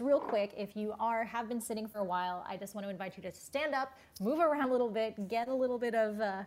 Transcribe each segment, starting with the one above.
real quick, if you are have been sitting for a while, I just want to invite you to stand up, move around a little bit, get a little bit of uh,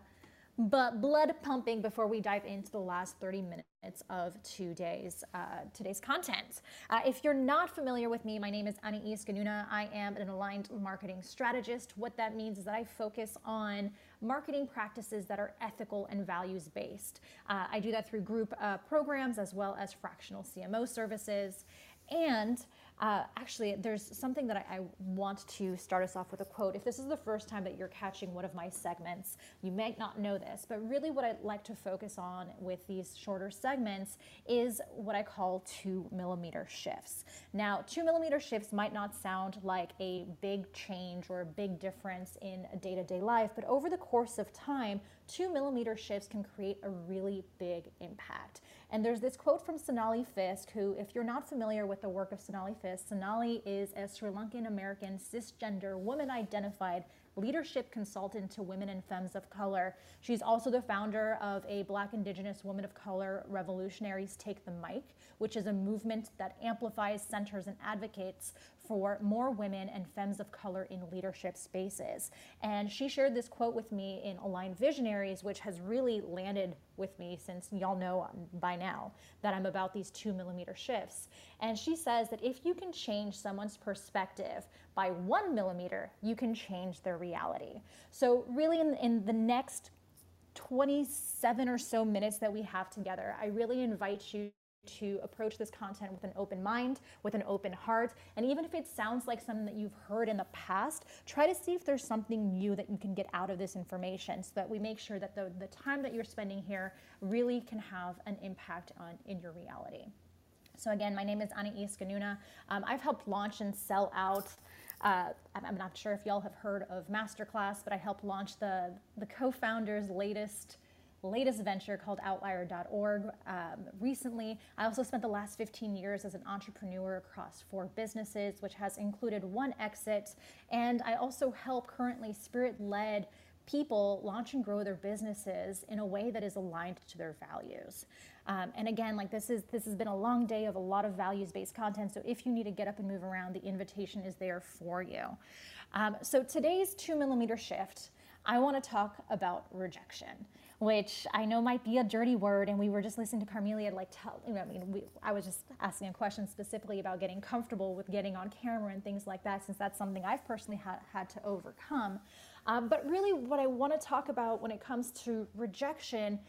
but blood pumping before we dive into the last 30 minutes of today's uh, today's content. Uh, if you're not familiar with me, my name is Anais Ganuna. I am an aligned marketing strategist. What that means is that I focus on marketing practices that are ethical and values based. Uh, I do that through group uh, programs as well as fractional CMO services. And uh, actually, there's something that I, I, want to start us off with a quote. If this is the first time that you're catching one of my segments, you might not know this, but really what I'd like to focus on with these shorter segments is what I call two millimeter shifts. Now, two millimeter shifts might not sound like a big change or a big difference in a day to day life, but over the course of time, two millimeter shifts can create a really big impact. And there's this quote from Sonali Fiske, who, if you're not familiar with the work of Sonali Fiske, Sonali is a Sri Lankan American cisgender woman identified leadership consultant to women and femmes of color. She's also the founder of a Black Indigenous Women of Color Revolutionaries Take the Mic, which is a movement that amplifies, centers, and advocates for more women and femmes of color in leadership spaces. And she shared this quote with me in Aligned Visionaries, which has really landed with me since y'all know um, by now that I'm about these two millimeter shifts. And she says that if you can change someone's perspective by one millimeter, you can change their reality. So, really, in, in the next 27 or so minutes that we have together, I really invite you to approach this content with an open mind, with an open heart. And even if it sounds like something that you've heard in the past, try to see if there's something new that you can get out of this information so that we make sure that the, the time that you're spending here really can have an impact on in your reality. So again, my name is Anais Ganuna. Um, I've helped launch and sell out uh, I'm not sure if y'all have heard of Masterclass, but I helped launch the, the co-founder's latest latest venture called outlier.org um, recently. I also spent the last 15 years as an entrepreneur across four businesses, which has included one exit. And I also help currently spirit led people launch and grow their businesses in a way that is aligned to their values. Um, and again, like this is this has been a long day of a lot of values-based content. So if you need to get up and move around, the invitation is there for you. Um, so today's two millimeter shift, I want to talk about rejection which I know might be a dirty word. And we were just listening to Carmelia, like, tell, you know, I mean, we, I was just asking a question specifically about getting comfortable with getting on camera and things like that, since that's something I've personally ha- had to overcome. Um, but really, what I want to talk about when it comes to rejection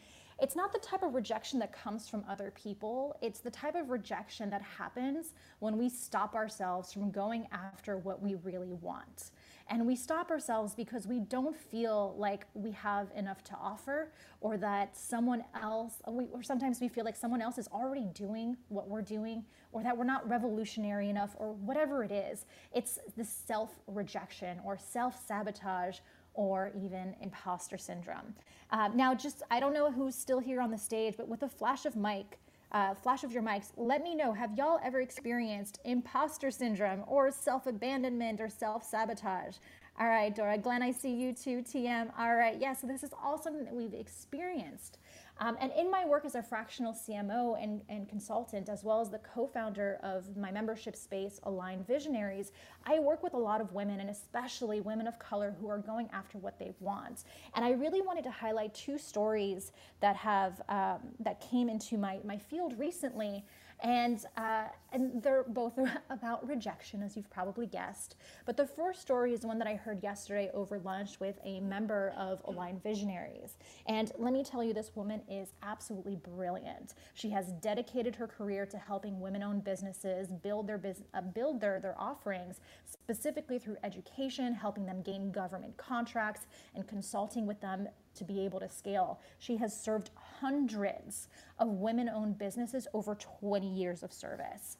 it's not the type of rejection that comes from other people. It's the type of rejection that happens when we stop ourselves from going after what we really want. And we stop ourselves because we don't feel like we have enough to offer or that someone else, or sometimes we feel like someone else is already doing what we're doing or that we're not revolutionary enough or whatever it is. It's the self rejection or self sabotage or even imposter syndrome. Uh, now, just I don't know who's still here on the stage, but with a flash of mic, uh, flash of your mics, let me know have y'all ever experienced imposter syndrome or self abandonment or self sabotage? All right, Dora, Glenn, I see you too, TM. All right, yeah, so this is all something that we've experienced. Um, and in my work as a fractional CMO and, and consultant, as well as the co founder of my membership space, Aligned Visionaries, I work with a lot of women and especially women of color who are going after what they want. And I really wanted to highlight two stories that have um, that came into my, my field recently and, uh, and they're both about rejection, as you've probably guessed. But the first story is one that I heard yesterday over lunch with a member of Aligned Visionaries. And let me tell you, this woman is absolutely brilliant. She has dedicated her career to helping women-owned businesses build their uh, build their, their offerings, specifically through education, helping them gain government contracts, and consulting with them to be able to scale. She has served hundreds of women owned businesses over 20 years of service.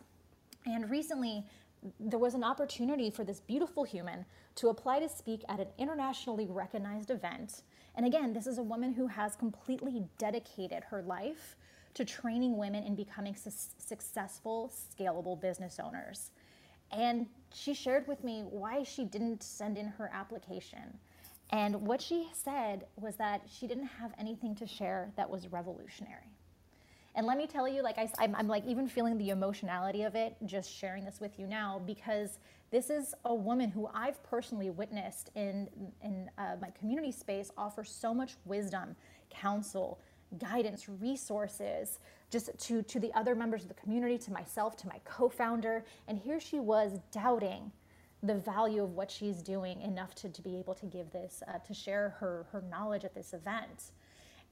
And recently, there was an opportunity for this beautiful human to apply to speak at an internationally recognized event. And again, this is a woman who has completely dedicated her life to training women in becoming su- successful, scalable business owners. And she shared with me why she didn't send in her application. And what she said was that she didn't have anything to share that was revolutionary. And let me tell you, like I, I'm, I'm like even feeling the emotionality of it, just sharing this with you now, because this is a woman who I've personally witnessed in in uh, my community space offer so much wisdom, counsel, guidance, resources, just to to the other members of the community, to myself, to my co-founder, and here she was doubting the value of what she's doing enough to, to be able to give this, uh, to share her, her knowledge at this event.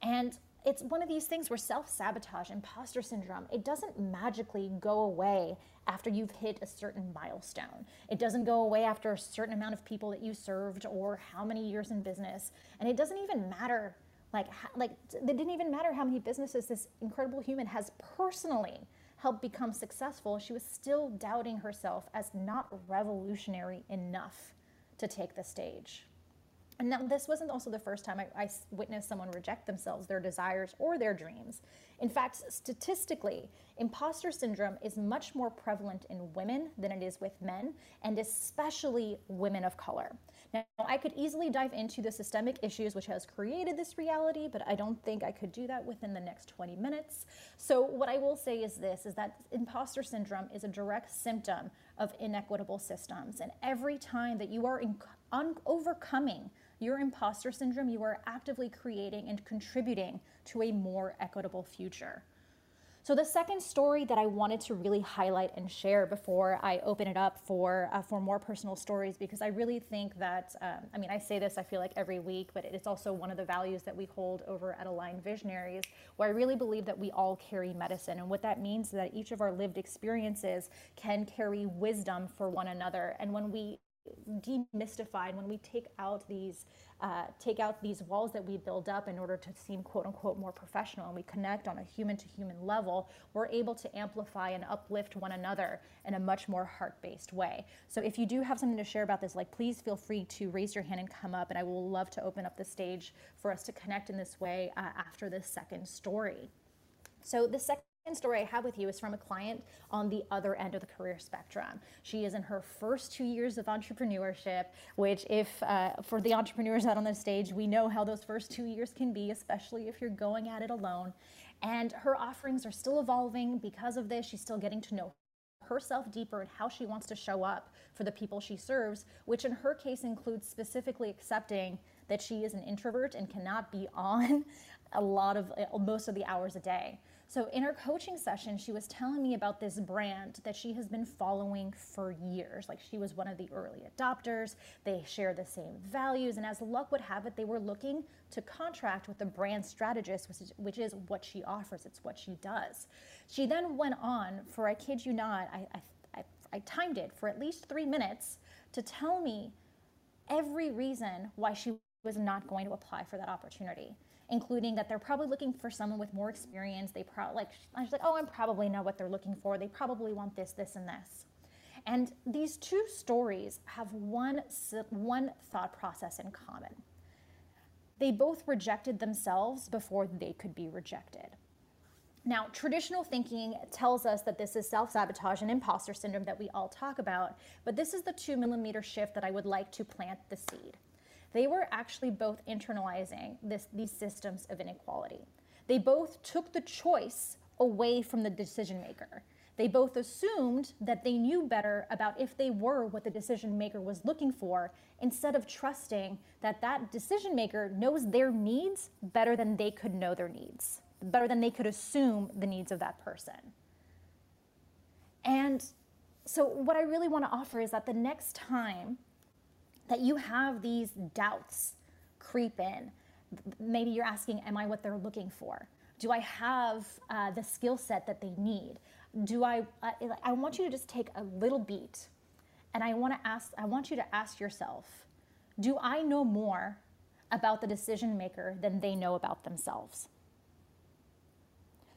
And it's one of these things where self sabotage, imposter syndrome, it doesn't magically go away after you've hit a certain milestone. It doesn't go away after a certain amount of people that you served or how many years in business. And it doesn't even matter, like, like it didn't even matter how many businesses this incredible human has personally help become successful, she was still doubting herself as not revolutionary enough to take the stage. And now, this wasn't also the first time I, I, witnessed someone reject themselves, their desires, or their dreams. In fact, statistically, imposter syndrome is much more prevalent in women than it is with men, and especially women of color. Now, I could easily dive into the systemic issues which has created this reality, but I don't think I could do that within the next 20 minutes. So what I will say is this, is that imposter syndrome is a direct symptom of inequitable systems. And every time that you are in, un- overcoming your imposter syndrome, you are actively creating and contributing to a more equitable future. So the second story that I wanted to really highlight and share before I open it up for uh, for more personal stories, because I really think that um, I mean I say this I feel like every week, but it's also one of the values that we hold over at Aligned Visionaries, where I really believe that we all carry medicine, and what that means is that each of our lived experiences can carry wisdom for one another, and when we demystified when we take out these uh, take out these walls that we build up in order to seem quote unquote more professional and we connect on a human to human level we're able to amplify and uplift one another in a much more heart-based way. So if you do have something to share about this like please feel free to raise your hand and come up and i will love to open up the stage for us to connect in this way uh, after this second story. So the second story I have with you is from a client on the other end of the career spectrum. She is in her first two years of entrepreneurship, which, if uh, for the entrepreneurs out on the stage, we know how those first two years can be, especially if you're going at it alone. And her offerings are still evolving because of this. She's still getting to know herself deeper and how she wants to show up for the people she serves, which in her case includes specifically accepting that she is an introvert and cannot be on a lot of most of the hours a day. So, in her coaching session, she was telling me about this brand that she has been following for years. Like, she was one of the early adopters, they share the same values, and as luck would have it, they were looking to contract with the brand strategist, which is, which is what she offers, it's what she does. She then went on, for I kid you not, I, I, I timed it for at least three minutes to tell me every reason why she was not going to apply for that opportunity, including that they're probably looking for someone with more experience. They probably like I was like, oh, I probably know what they're looking for. They probably want this, this, and this. And these two stories have one one thought process in common. They both rejected themselves before they could be rejected. Now, traditional thinking tells us that this is self sabotage and imposter syndrome that we all talk about, but this is the two millimeter shift that I would like to plant the seed. They were actually both internalizing this, these systems of inequality. They both took the choice away from the decision maker. They both assumed that they knew better about if they were what the decision maker was looking for instead of trusting that that decision maker knows their needs better than they could know their needs better than they could assume the needs of that person. And so, what I really want to offer is that the next time that you have these doubts creep in, maybe you're asking, Am I what they're looking for? Do I have uh, the skill set that they need? Do I, uh, I want you to just take a little beat and I want to ask, I want you to ask yourself, do I know more about the decision maker than they know about themselves?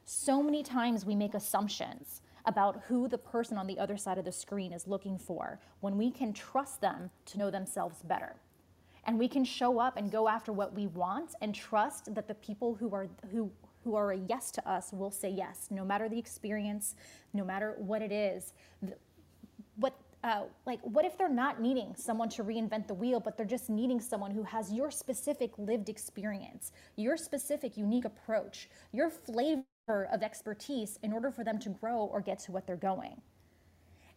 So many times we make assumptions about who the person on the other side of the screen is looking for when we can trust them to know themselves better. And we can show up and go after what we want and trust that the people who are who who are a yes to us will say yes, no matter the experience, no matter what it is. What uh, like what if they're not needing someone to reinvent the wheel but they're just needing someone who has your specific lived experience your specific unique approach your flavor of expertise in order for them to grow or get to what they're going.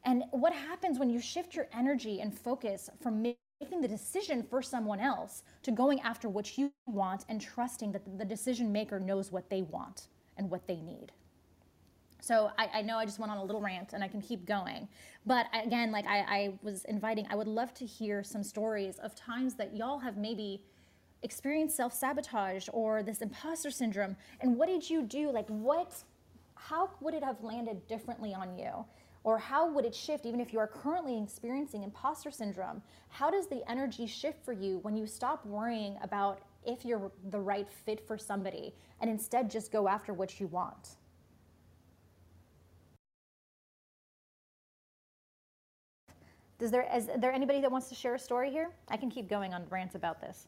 And what happens when you shift your energy and focus from making the decision for someone else to going after what you want and trusting that the decision maker knows what they want and what they need? So I, I, know I just went on a little rant and I can keep going. But again, like I, I was inviting, I would love to hear some stories of times that y'all have maybe experienced self sabotage or this imposter syndrome? And what did you do? Like, what, how would it have landed differently on you? Or how would it shift even if you are currently experiencing imposter syndrome? How does the energy shift for you when you stop worrying about if you're the right fit for somebody and instead just go after what you want? Is there, is there anybody that wants to share a story here? I can keep going on rants about this.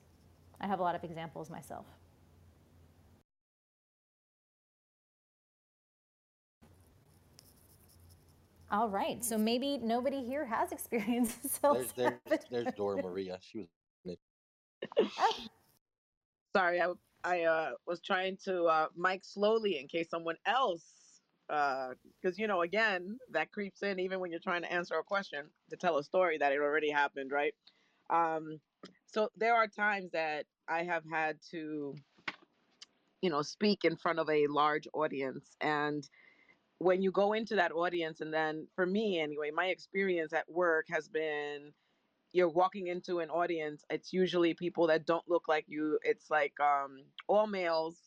I have a lot of examples myself. All right, so maybe nobody here has experience. There's, there's, there's Dora Maria. She was. Sorry, I I uh, was trying to uh, mic slowly in case someone else, because uh, you know, again, that creeps in even when you're trying to answer a question to tell a story that it already happened, right? Um, so there are times that I have had to, you know, speak in front of a large audience. And when you go into that audience, and then for me anyway, my experience at work has been you're walking into an audience, it's usually people that don't look like you. It's like um, all males,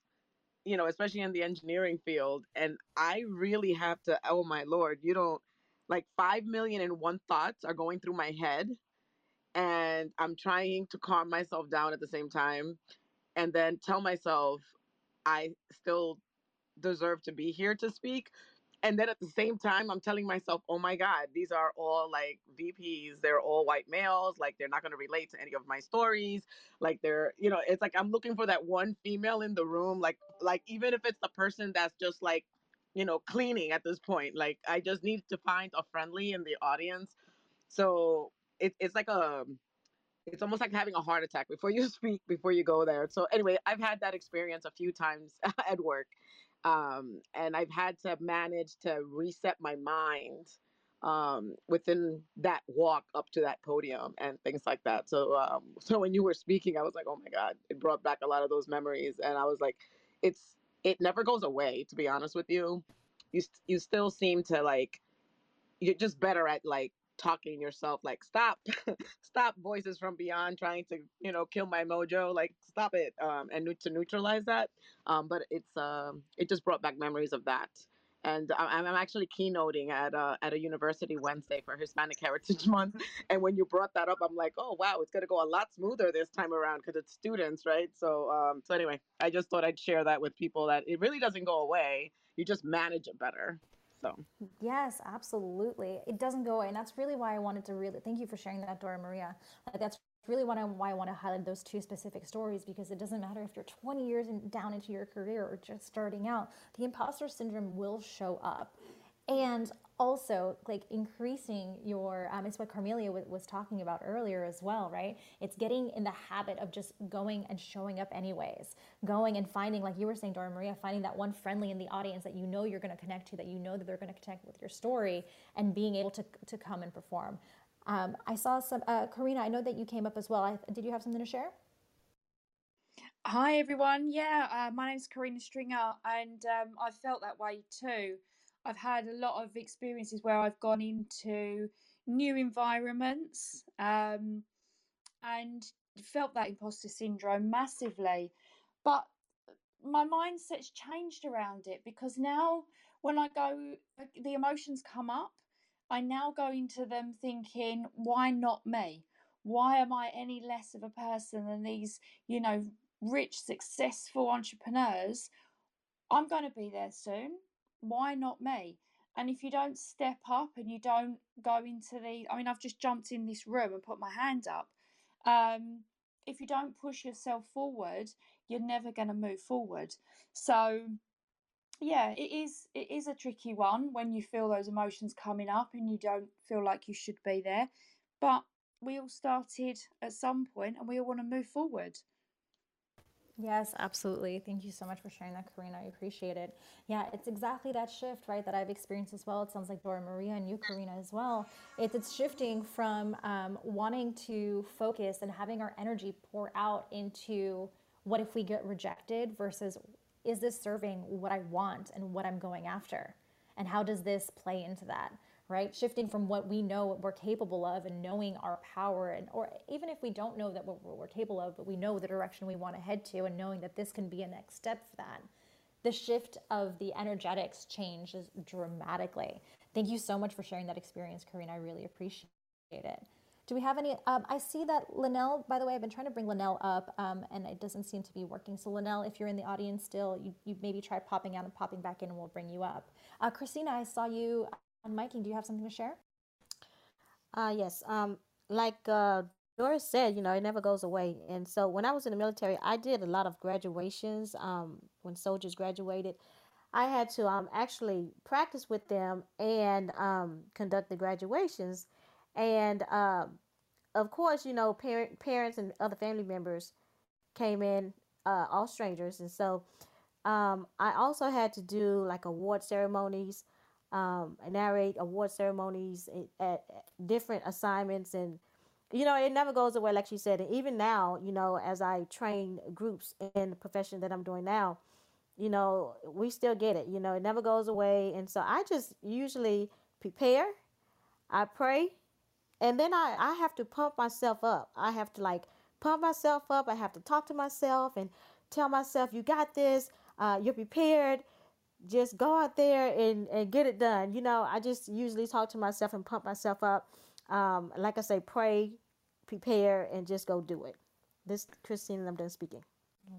you know, especially in the engineering field. And I really have to, oh my Lord, you don't like 5 million and one thoughts are going through my head and I'm trying to calm myself down at the same time and then tell myself I still deserve to be here to speak. And then at the same time, I'm telling myself, oh my God, these are all like VPs. They're all white males. Like they're not going to relate to any of my stories. Like they're, you know, it's like I'm looking for that one female in the room. Like, like even if it's the person that's just like, you know, cleaning at this point, like I just need to find a friendly in the audience. So it, it's like a it's almost like having a heart attack before you speak before you go there. So anyway i've had that experience a few times at work um, and i've had to manage to reset my mind um, within that walk up to that podium and things like that. So um, so when you were speaking i was like oh my god it brought back a lot of those memories and i was like it's it never goes away to be honest with you. You you still seem to like you're just better at like talking yourself like stop stop voices from beyond trying to you know kill my mojo like stop it um and to neutralize that um but it's um it just brought back memories of that and I'm, I'm actually keynoting at a, at a university Wednesday for Hispanic Heritage Month. And when you brought that up, I'm like, oh wow, it's gonna go a lot smoother this time around because it's students, right? So um, so anyway, I just thought I'd share that with people that it really doesn't go away. You just manage it better. So yes, absolutely, it doesn't go away, and that's really why I wanted to really thank you for sharing that, Dora Maria. Like, that's really why I, why I want to highlight those two specific stories because it doesn't matter if you're 20 years in, down into your career or just starting out, the imposter syndrome will show up. And also, like increasing your, um, it's what Carmelia w- was talking about earlier as well, right? It's getting in the habit of just going and showing up anyways, going and finding, like you were saying, Dora Maria, finding that one friendly in the audience that you know you're going to connect to, that you know that they're going to connect with your story, and being able to to come and perform. Um, I saw some, uh, Karina, I know that you came up as well. I, did you have something to share? Hi everyone. Yeah, uh, my name's Karina Stringer, and um, I felt that way too. I've had a lot of experiences where I've gone into new environments um, and felt that imposter syndrome massively. But my mindset's changed around it because now when I go, the emotions come up I now go into them thinking, why not me? Why am I any less of a person than these, you know, rich, successful entrepreneurs? I'm going to be there soon. Why not me? And if you don't step up and you don't go into the, I mean, I've just jumped in this room and put my hand up. Um, if you don't push yourself forward, you're never going to move forward. So, yeah, it is it is a tricky one when you feel those emotions coming up and you don't feel like you should be there. But we all started at some point and we all want to move forward. Yes, absolutely. Thank you so much for sharing that, Karina. I appreciate it. Yeah, it's exactly that shift, right, that I've experienced as well. It sounds like Dora Maria and you, Karina, as well. It's, it's shifting from um, wanting to focus and having our energy pour out into what if we get rejected versus is this serving what I want and what I'm going after? And how does this play into that? Right? Shifting from what we know what we're capable of and knowing our power, and or even if we don't know that what we're capable of, but we know the direction we want to head to, and knowing that this can be a next step for that. The shift of the energetics changes dramatically. Thank you so much for sharing that experience, Karina. I really appreciate it. Do we have any? Um, I see that Linnell, by the way, I've been trying to bring Linnell up um, and it doesn't seem to be working. So, Linnell, if you're in the audience still, you, you maybe try popping out and popping back in and we'll bring you up. Uh, Christina, I saw you on miking. Do you have something to share? Uh, yes. Um, like uh, Doris said, you know, it never goes away. And so when I was in the military, I did a lot of graduations um, when soldiers graduated. I had to um, actually practice with them and um, conduct the graduations and um, of course, you know, parent, parents and other family members came in, uh, all strangers. And so um, I also had to do like award ceremonies, um, narrate award ceremonies at, at different assignments. And, you know, it never goes away, like she said. And even now, you know, as I train groups in the profession that I'm doing now, you know, we still get it. You know, it never goes away. And so I just usually prepare, I pray, and then I, I have to pump myself up. I have to like pump myself up. I have to talk to myself and tell myself, you got this, uh, you're prepared. Just go out there and, and get it done. You know, I just usually talk to myself and pump myself up. Um, like I say, pray, prepare, and just go do it. This I'm done speaking.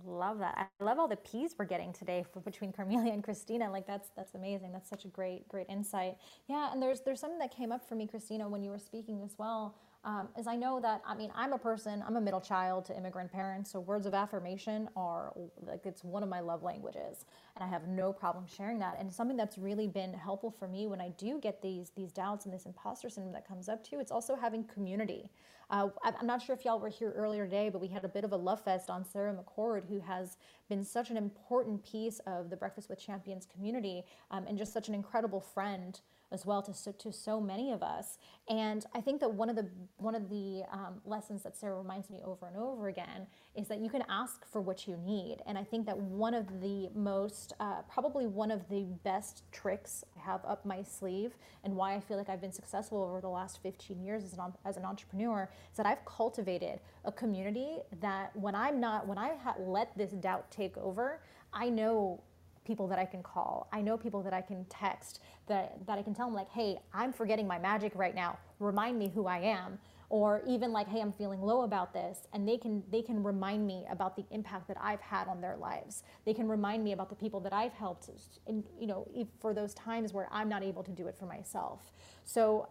Love that. I love all the peas we're getting today for, between Carmelia and Christina. Like that's that's amazing. That's such a great great insight. Yeah, and there's there's something that came up for me, Christina, when you were speaking as well um, is I know that, I mean, I'm a person, I'm a middle child to immigrant parents, so words of affirmation are like, it's one of my love languages. And I have no problem sharing that. And something that's really been helpful for me when I do get these, these doubts and this imposter syndrome that comes up too, it's also having community. Uh, I'm not sure if y'all were here earlier today, but we had a bit of a love fest on Sarah McCord, who has been such an important piece of the Breakfast with Champions community um, and just such an incredible friend as well to so, to so many of us. And I think that one of the one of the um, lessons that Sarah reminds me over and over again is that you can ask for what you need. And I think that one of the most uh, probably one of the best tricks I have up my sleeve and why I feel like I've been successful over the last 15 years as an, as an entrepreneur is that I've cultivated a community that when I'm not when I ha- let this doubt take over, I know people that I can call. I know people that I can text that, that I can tell them like, hey, I'm forgetting my magic right now. Remind me who I am. Or even like, hey, I'm feeling low about this. And they can they can remind me about the impact that I've had on their lives. They can remind me about the people that I've helped in, you know, for those times where I'm not able to do it for myself. So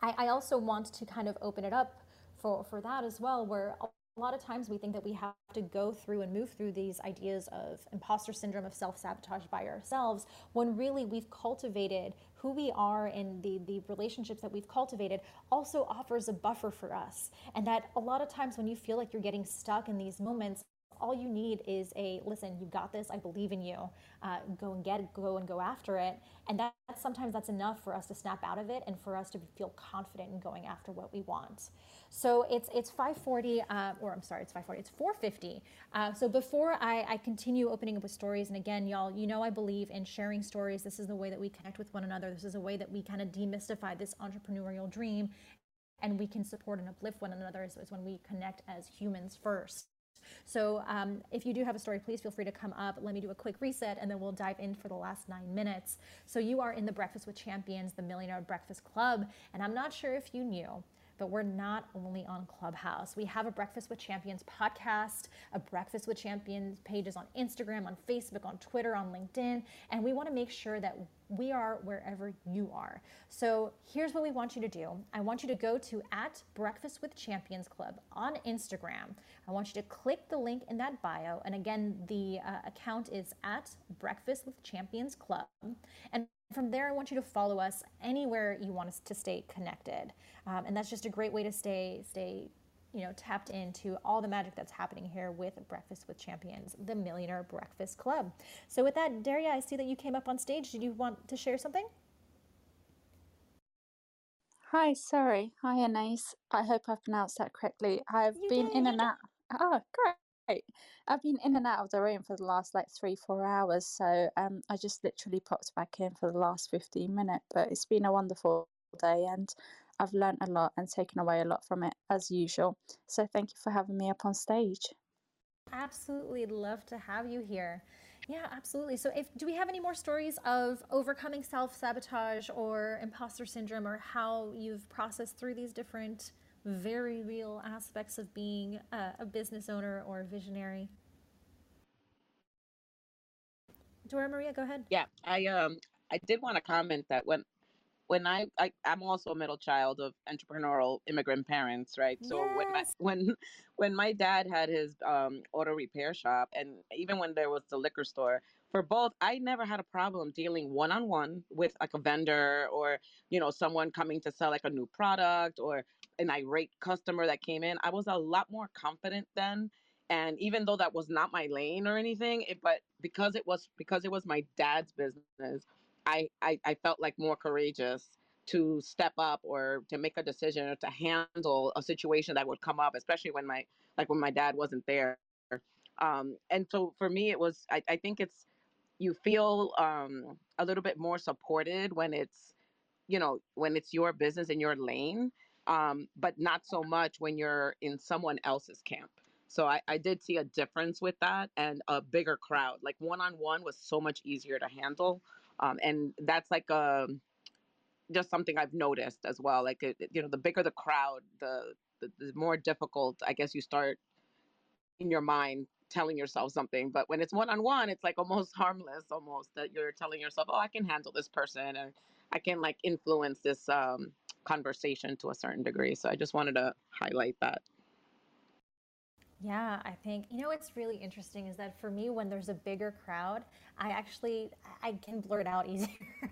I, I also want to kind of open it up for, for that as well, where a lot of times we think that we have to go through and move through these ideas of imposter syndrome of self-sabotage by ourselves when really we've cultivated who we are and the, the relationships that we've cultivated also offers a buffer for us. And that a lot of times when you feel like you're getting stuck in these moments all you need is a listen you got this i believe in you uh, go and get go and go after it. And that sometimes that's enough for us to snap out of it and for us to feel confident in going after what we want. So it's it's 540 uh, or i'm sorry it's 540 it's 450 uh, so before I, I continue opening up with stories and again y'all you know i believe in sharing stories. This is the way that we connect with one another. This is a way that we kind of demystify this entrepreneurial dream and we can support and uplift one another is when we connect as humans first so um, if you do have a story, please feel free to come up. Let me do a quick reset and then we'll dive in for the last nine minutes. So you are in the Breakfast with Champions, the Millionaire Breakfast Club. And I'm not sure if you knew, but we're not only on Clubhouse. We have a Breakfast with Champions podcast, a Breakfast with Champions pages on Instagram, on Facebook, on Twitter, on LinkedIn, and we want to make sure that we are wherever you are. So here's what we want you to do. I want you to go to at Breakfast with Champions Club on Instagram. I want you to click the link in that bio. And again, the uh, account is at Breakfast with Champions Club. And from there, I want you to follow us anywhere you want us to stay connected. Um, and that's just a great way to stay, stay you know, tapped into all the magic that's happening here with Breakfast with Champions, the Millionaire Breakfast Club. So with that, Daria, I see that you came up on stage. Did you want to share something? Hi, sorry. Hi, Anais. I hope I've pronounced that correctly. I've You been in and out. Oh, great. I've been in and out of the room for the last like three, four hours. So um, I just literally popped back in for the last 15 minutes. But it's been a wonderful day and I've learned a lot and taken away a lot from it as usual. So thank you for having me up on stage. Absolutely love to have you here. Yeah, absolutely. So, if do we have any more stories of overcoming self sabotage or imposter syndrome, or how you've processed through these different, very real aspects of being a, a business owner or a visionary? Dora Maria, go ahead. Yeah, I um I did want to comment that when when I, I I'm also a middle child of entrepreneurial immigrant parents, right? So when my when when my dad had his um auto repair shop and even when there was the liquor store, for both, I never had a problem dealing one on one with like a vendor or you know someone coming to sell like a new product or an irate customer that came in. I was a lot more confident then. And even though that was not my lane or anything, it, but because it was because it was my dad's business, I, I I felt like more courageous to step up or to make a decision or to handle a situation that would come up, especially when my like when my dad wasn't there. Um, and so for me, it was I, I think it's you feel um, a little bit more supported when it's you know when it's your business in your lane, um, but not so much when you're in someone else's camp. So I, I did see a difference with that and a bigger crowd. Like one on one was so much easier to handle um, and that's like a just something I've noticed as well. Like it, you know, the bigger the crowd, the, the the more difficult I guess you start in your mind telling yourself something. But when it's one on one, it's like almost harmless, almost that you're telling yourself, "Oh, I can handle this person, and I can like influence this um, conversation to a certain degree." So I just wanted to highlight that. Yeah, I think you know what's really interesting is that for me, when there's a bigger crowd, I actually I can blurt out easier.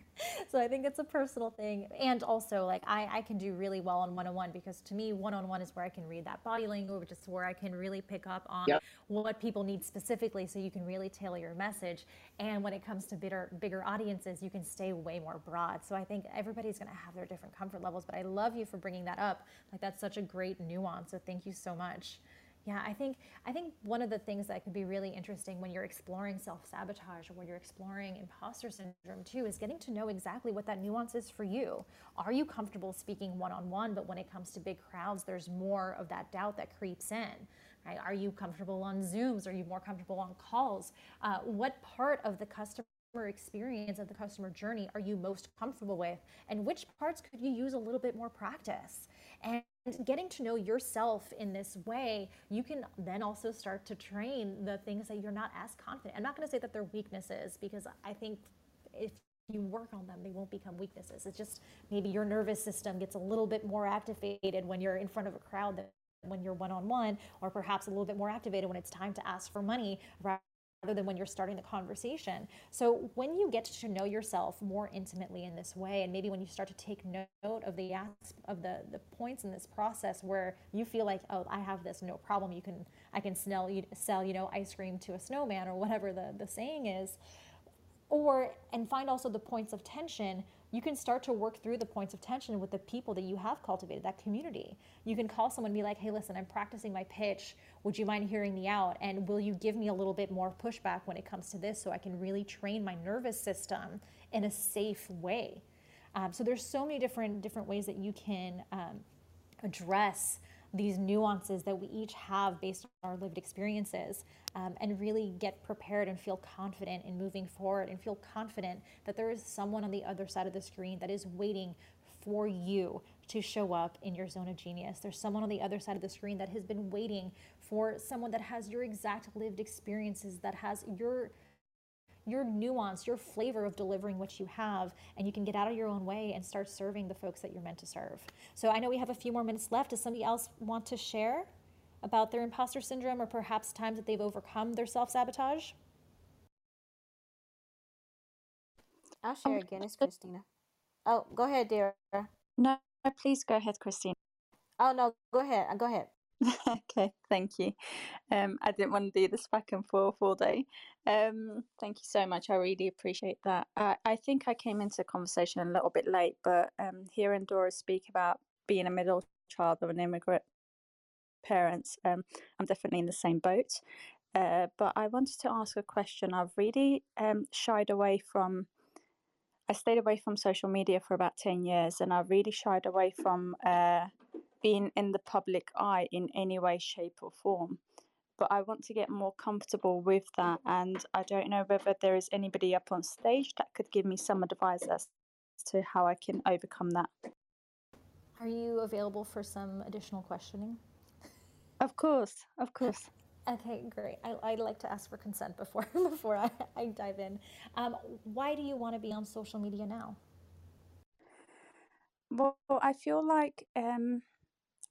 so I think it's a personal thing, and also like I I can do really well on one on one because to me, one on one is where I can read that body language, it's where I can really pick up on Yep. what people need specifically, so you can really tailor your message. And when it comes to bigger bigger audiences, you can stay way more broad. So I think everybody's going to have their different comfort levels. But I love you for bringing that up. Like that's such a great nuance. So thank you so much. Yeah, I think I think one of the things that could be really interesting when you're exploring self-sabotage or when you're exploring imposter syndrome too is getting to know exactly what that nuance is for you. Are you comfortable speaking one-on-one, but when it comes to big crowds, there's more of that doubt that creeps in. Right? Are you comfortable on Zooms? Are you more comfortable on calls? Uh, what part of the customer experience of the customer journey are you most comfortable with and which parts could you use a little bit more practice and getting to know yourself in this way, you can then also start to train the things that you're not as confident. I'm not going to say that they're weaknesses because I think if you work on them, they won't become weaknesses. It's just maybe your nervous system gets a little bit more activated when you're in front of a crowd than when you're one on one, or perhaps a little bit more activated when it's time to ask for money than when you're starting the conversation. So when you get to know yourself more intimately in this way, and maybe when you start to take note of the of the the points in this process where you feel like, oh, I have this, no problem. You can I can sell you sell you know ice cream to a snowman or whatever the the saying is, or and find also the points of tension you can start to work through the points of tension with the people that you have cultivated, that community. You can call someone and be like, hey, listen, I'm practicing my pitch. Would you mind hearing me out? And will you give me a little bit more pushback when it comes to this so I can really train my nervous system in a safe way? Um, so there's so many different different ways that you can um, address these nuances that we each have based on our lived experiences um, and really get prepared and feel confident in moving forward and feel confident that there is someone on the other side of the screen that is waiting for you to show up in your zone of genius. There's someone on the other side of the screen that has been waiting for someone that has your exact lived experiences, that has your your nuance, your flavor of delivering what you have, and you can get out of your own way and start serving the folks that you're meant to serve. So I know we have a few more minutes left. Does somebody else want to share about their imposter syndrome or perhaps times that they've overcome their self sabotage? I'll share um, again. It's Christina. Oh, go ahead, Dara. No, please go ahead, Christina. Oh no, go ahead. Go ahead. okay, thank you. Um, I didn't want to do this back and forth all day. Um, thank you so much. I really appreciate that. I, I think I came into the conversation a little bit late, but um, hearing Dora speak about being a middle child of an immigrant parents, um, I'm definitely in the same boat. Uh, but I wanted to ask a question. I've really um, shied away from. I stayed away from social media for about ten years, and I've really shied away from uh, being in the public eye in any way, shape, or form. But I want to get more comfortable with that, and I don't know whether there is anybody up on stage that could give me some advice as to how I can overcome that. Are you available for some additional questioning? Of course, of course. Okay, great. I, would like to ask for consent before before I, I dive in. Um, why do you want to be on social media now? Well, I feel like um,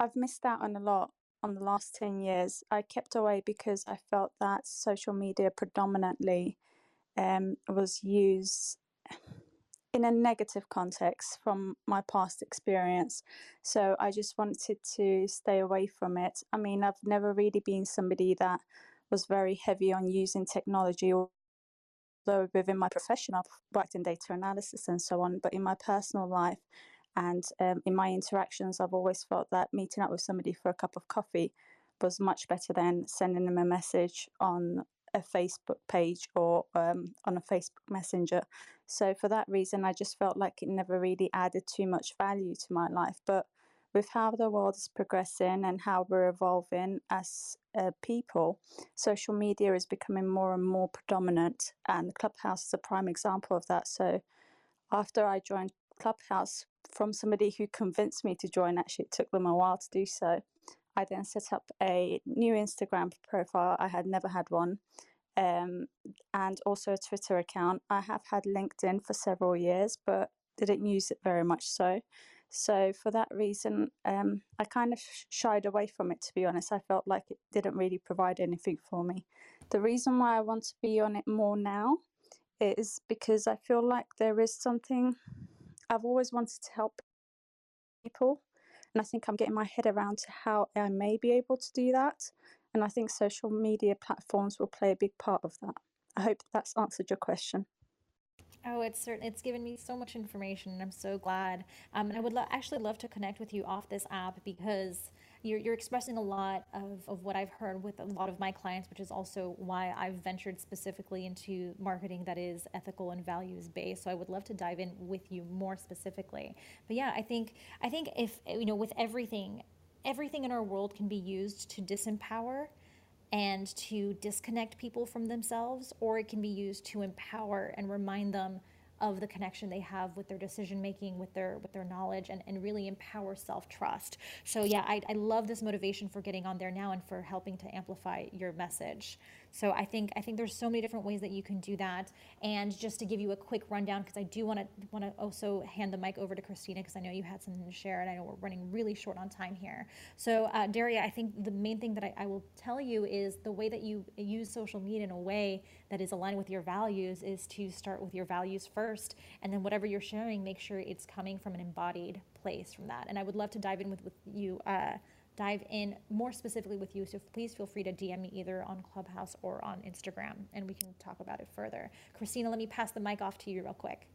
I've missed out on a lot on the last 10 years. I kept away because I felt that social media predominantly um, was used in a negative context from my past experience. So I just wanted to stay away from it. I mean, I've never really been somebody that was very heavy on using technology, although within my profession, I've worked in data analysis and so on. But in my personal life, and um, in my interactions, I've always felt that meeting up with somebody for a cup of coffee was much better than sending them a message on a Facebook page or um, on a Facebook Messenger. So, for that reason, I just felt like it never really added too much value to my life. But with how the world is progressing and how we're evolving as uh, people, social media is becoming more and more predominant, and Clubhouse is a prime example of that. So, after I joined Clubhouse from somebody who convinced me to join. Actually, it took them a while to do so. I then set up a new Instagram profile. I had never had one. Um, and also a Twitter account. I have had LinkedIn for several years, but didn't use it very much so. So, for that reason, um, I kind of shied away from it, to be honest. I felt like it didn't really provide anything for me. The reason why I want to be on it more now is because I feel like there is something I've always wanted to help people. And I think I'm getting my head around to how I may be able to do that. And I think social media platforms will play a big part of that. I hope that's answered your question. Oh, it's certain. It's given me so much information, I'm so glad. Um, and I would lo- actually love to connect with you off this app because you're, you're expressing a lot of, of what I've heard with a lot of my clients, which is also why I've ventured specifically into marketing that is ethical and values based. So I would love to dive in with you more specifically. But yeah, I think I think if you know with everything, everything in our world can be used to disempower and to disconnect people from themselves, or it can be used to empower and remind them of the connection they have with their decision making, with their with their knowledge, and, and really empower self trust. So yeah, I, I love this motivation for getting on there now and for helping to amplify your message. So I think I think there's so many different ways that you can do that. And just to give you a quick rundown, because I do want to want to also hand the mic over to Christina because I know you had something to share, and I know we're running really short on time here. So uh, Daria, I think the main thing that I, I will tell you is the way that you use social media in a way that is aligned with your values is to start with your values first, and then whatever you're sharing, make sure it's coming from an embodied place from that. And I would love to dive in with with you. Uh, dive in more specifically with you. So please feel free to DM me either on Clubhouse or on Instagram and we can talk about it further. Christina, let me pass the mic off to you real quick.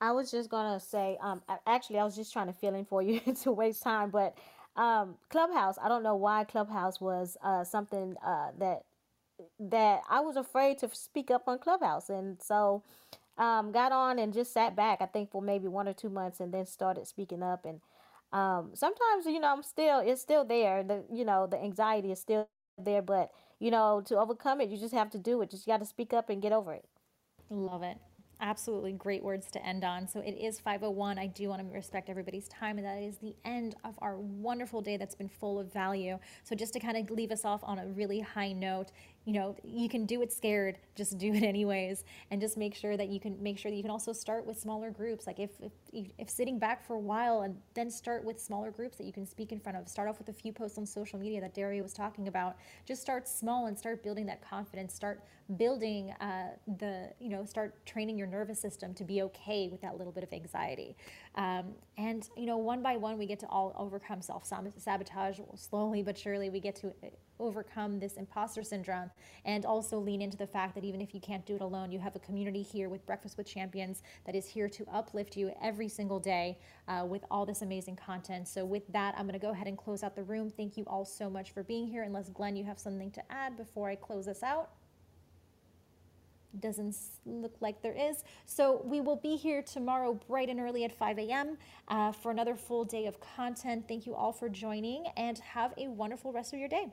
I was just gonna say, um, actually, I was just trying to fill in for you to waste time, but um, Clubhouse. I don't know why Clubhouse was uh, something uh, that that I was afraid to speak up on Clubhouse, and so um, got on and just sat back. I think for maybe one or two months, and then started speaking up and um, sometimes you know i'm still it's still there the you know the anxiety is still there but you know to overcome it you just have to do it just you got to speak up and get over it love it absolutely great words to end on. So it is 501. I do want to respect everybody's time, and that is the end of our wonderful day that's been full of value. So just to kind of leave us off on a really high note, you know, you can do it scared, just do it anyways, and just make sure that you can make sure that you can also start with smaller groups. Like if if, if sitting back for a while and then start with smaller groups that you can speak in front of. Start off with a few posts on social media that Daria was talking about. Just start small and start building that confidence. Start building uh, the you know start training your nervous system to be okay with that little bit of anxiety. Um, and you know, one by one, we get to all overcome self sabotage. Slowly but surely, we get to overcome this imposter syndrome and also lean into the fact that even if you can't do it alone, you have a community here with Breakfast with Champions that is here to uplift you every single day uh, with all this amazing content. So, with that, I'm going to go ahead and close out the room. Thank you all so much for being here. Unless, Glenn, you have something to add before I close this out doesn't look like there is. So we will be here tomorrow bright and early at 5 a.m. Uh, for another full day of content. Thank you all for joining and have a wonderful rest of your day.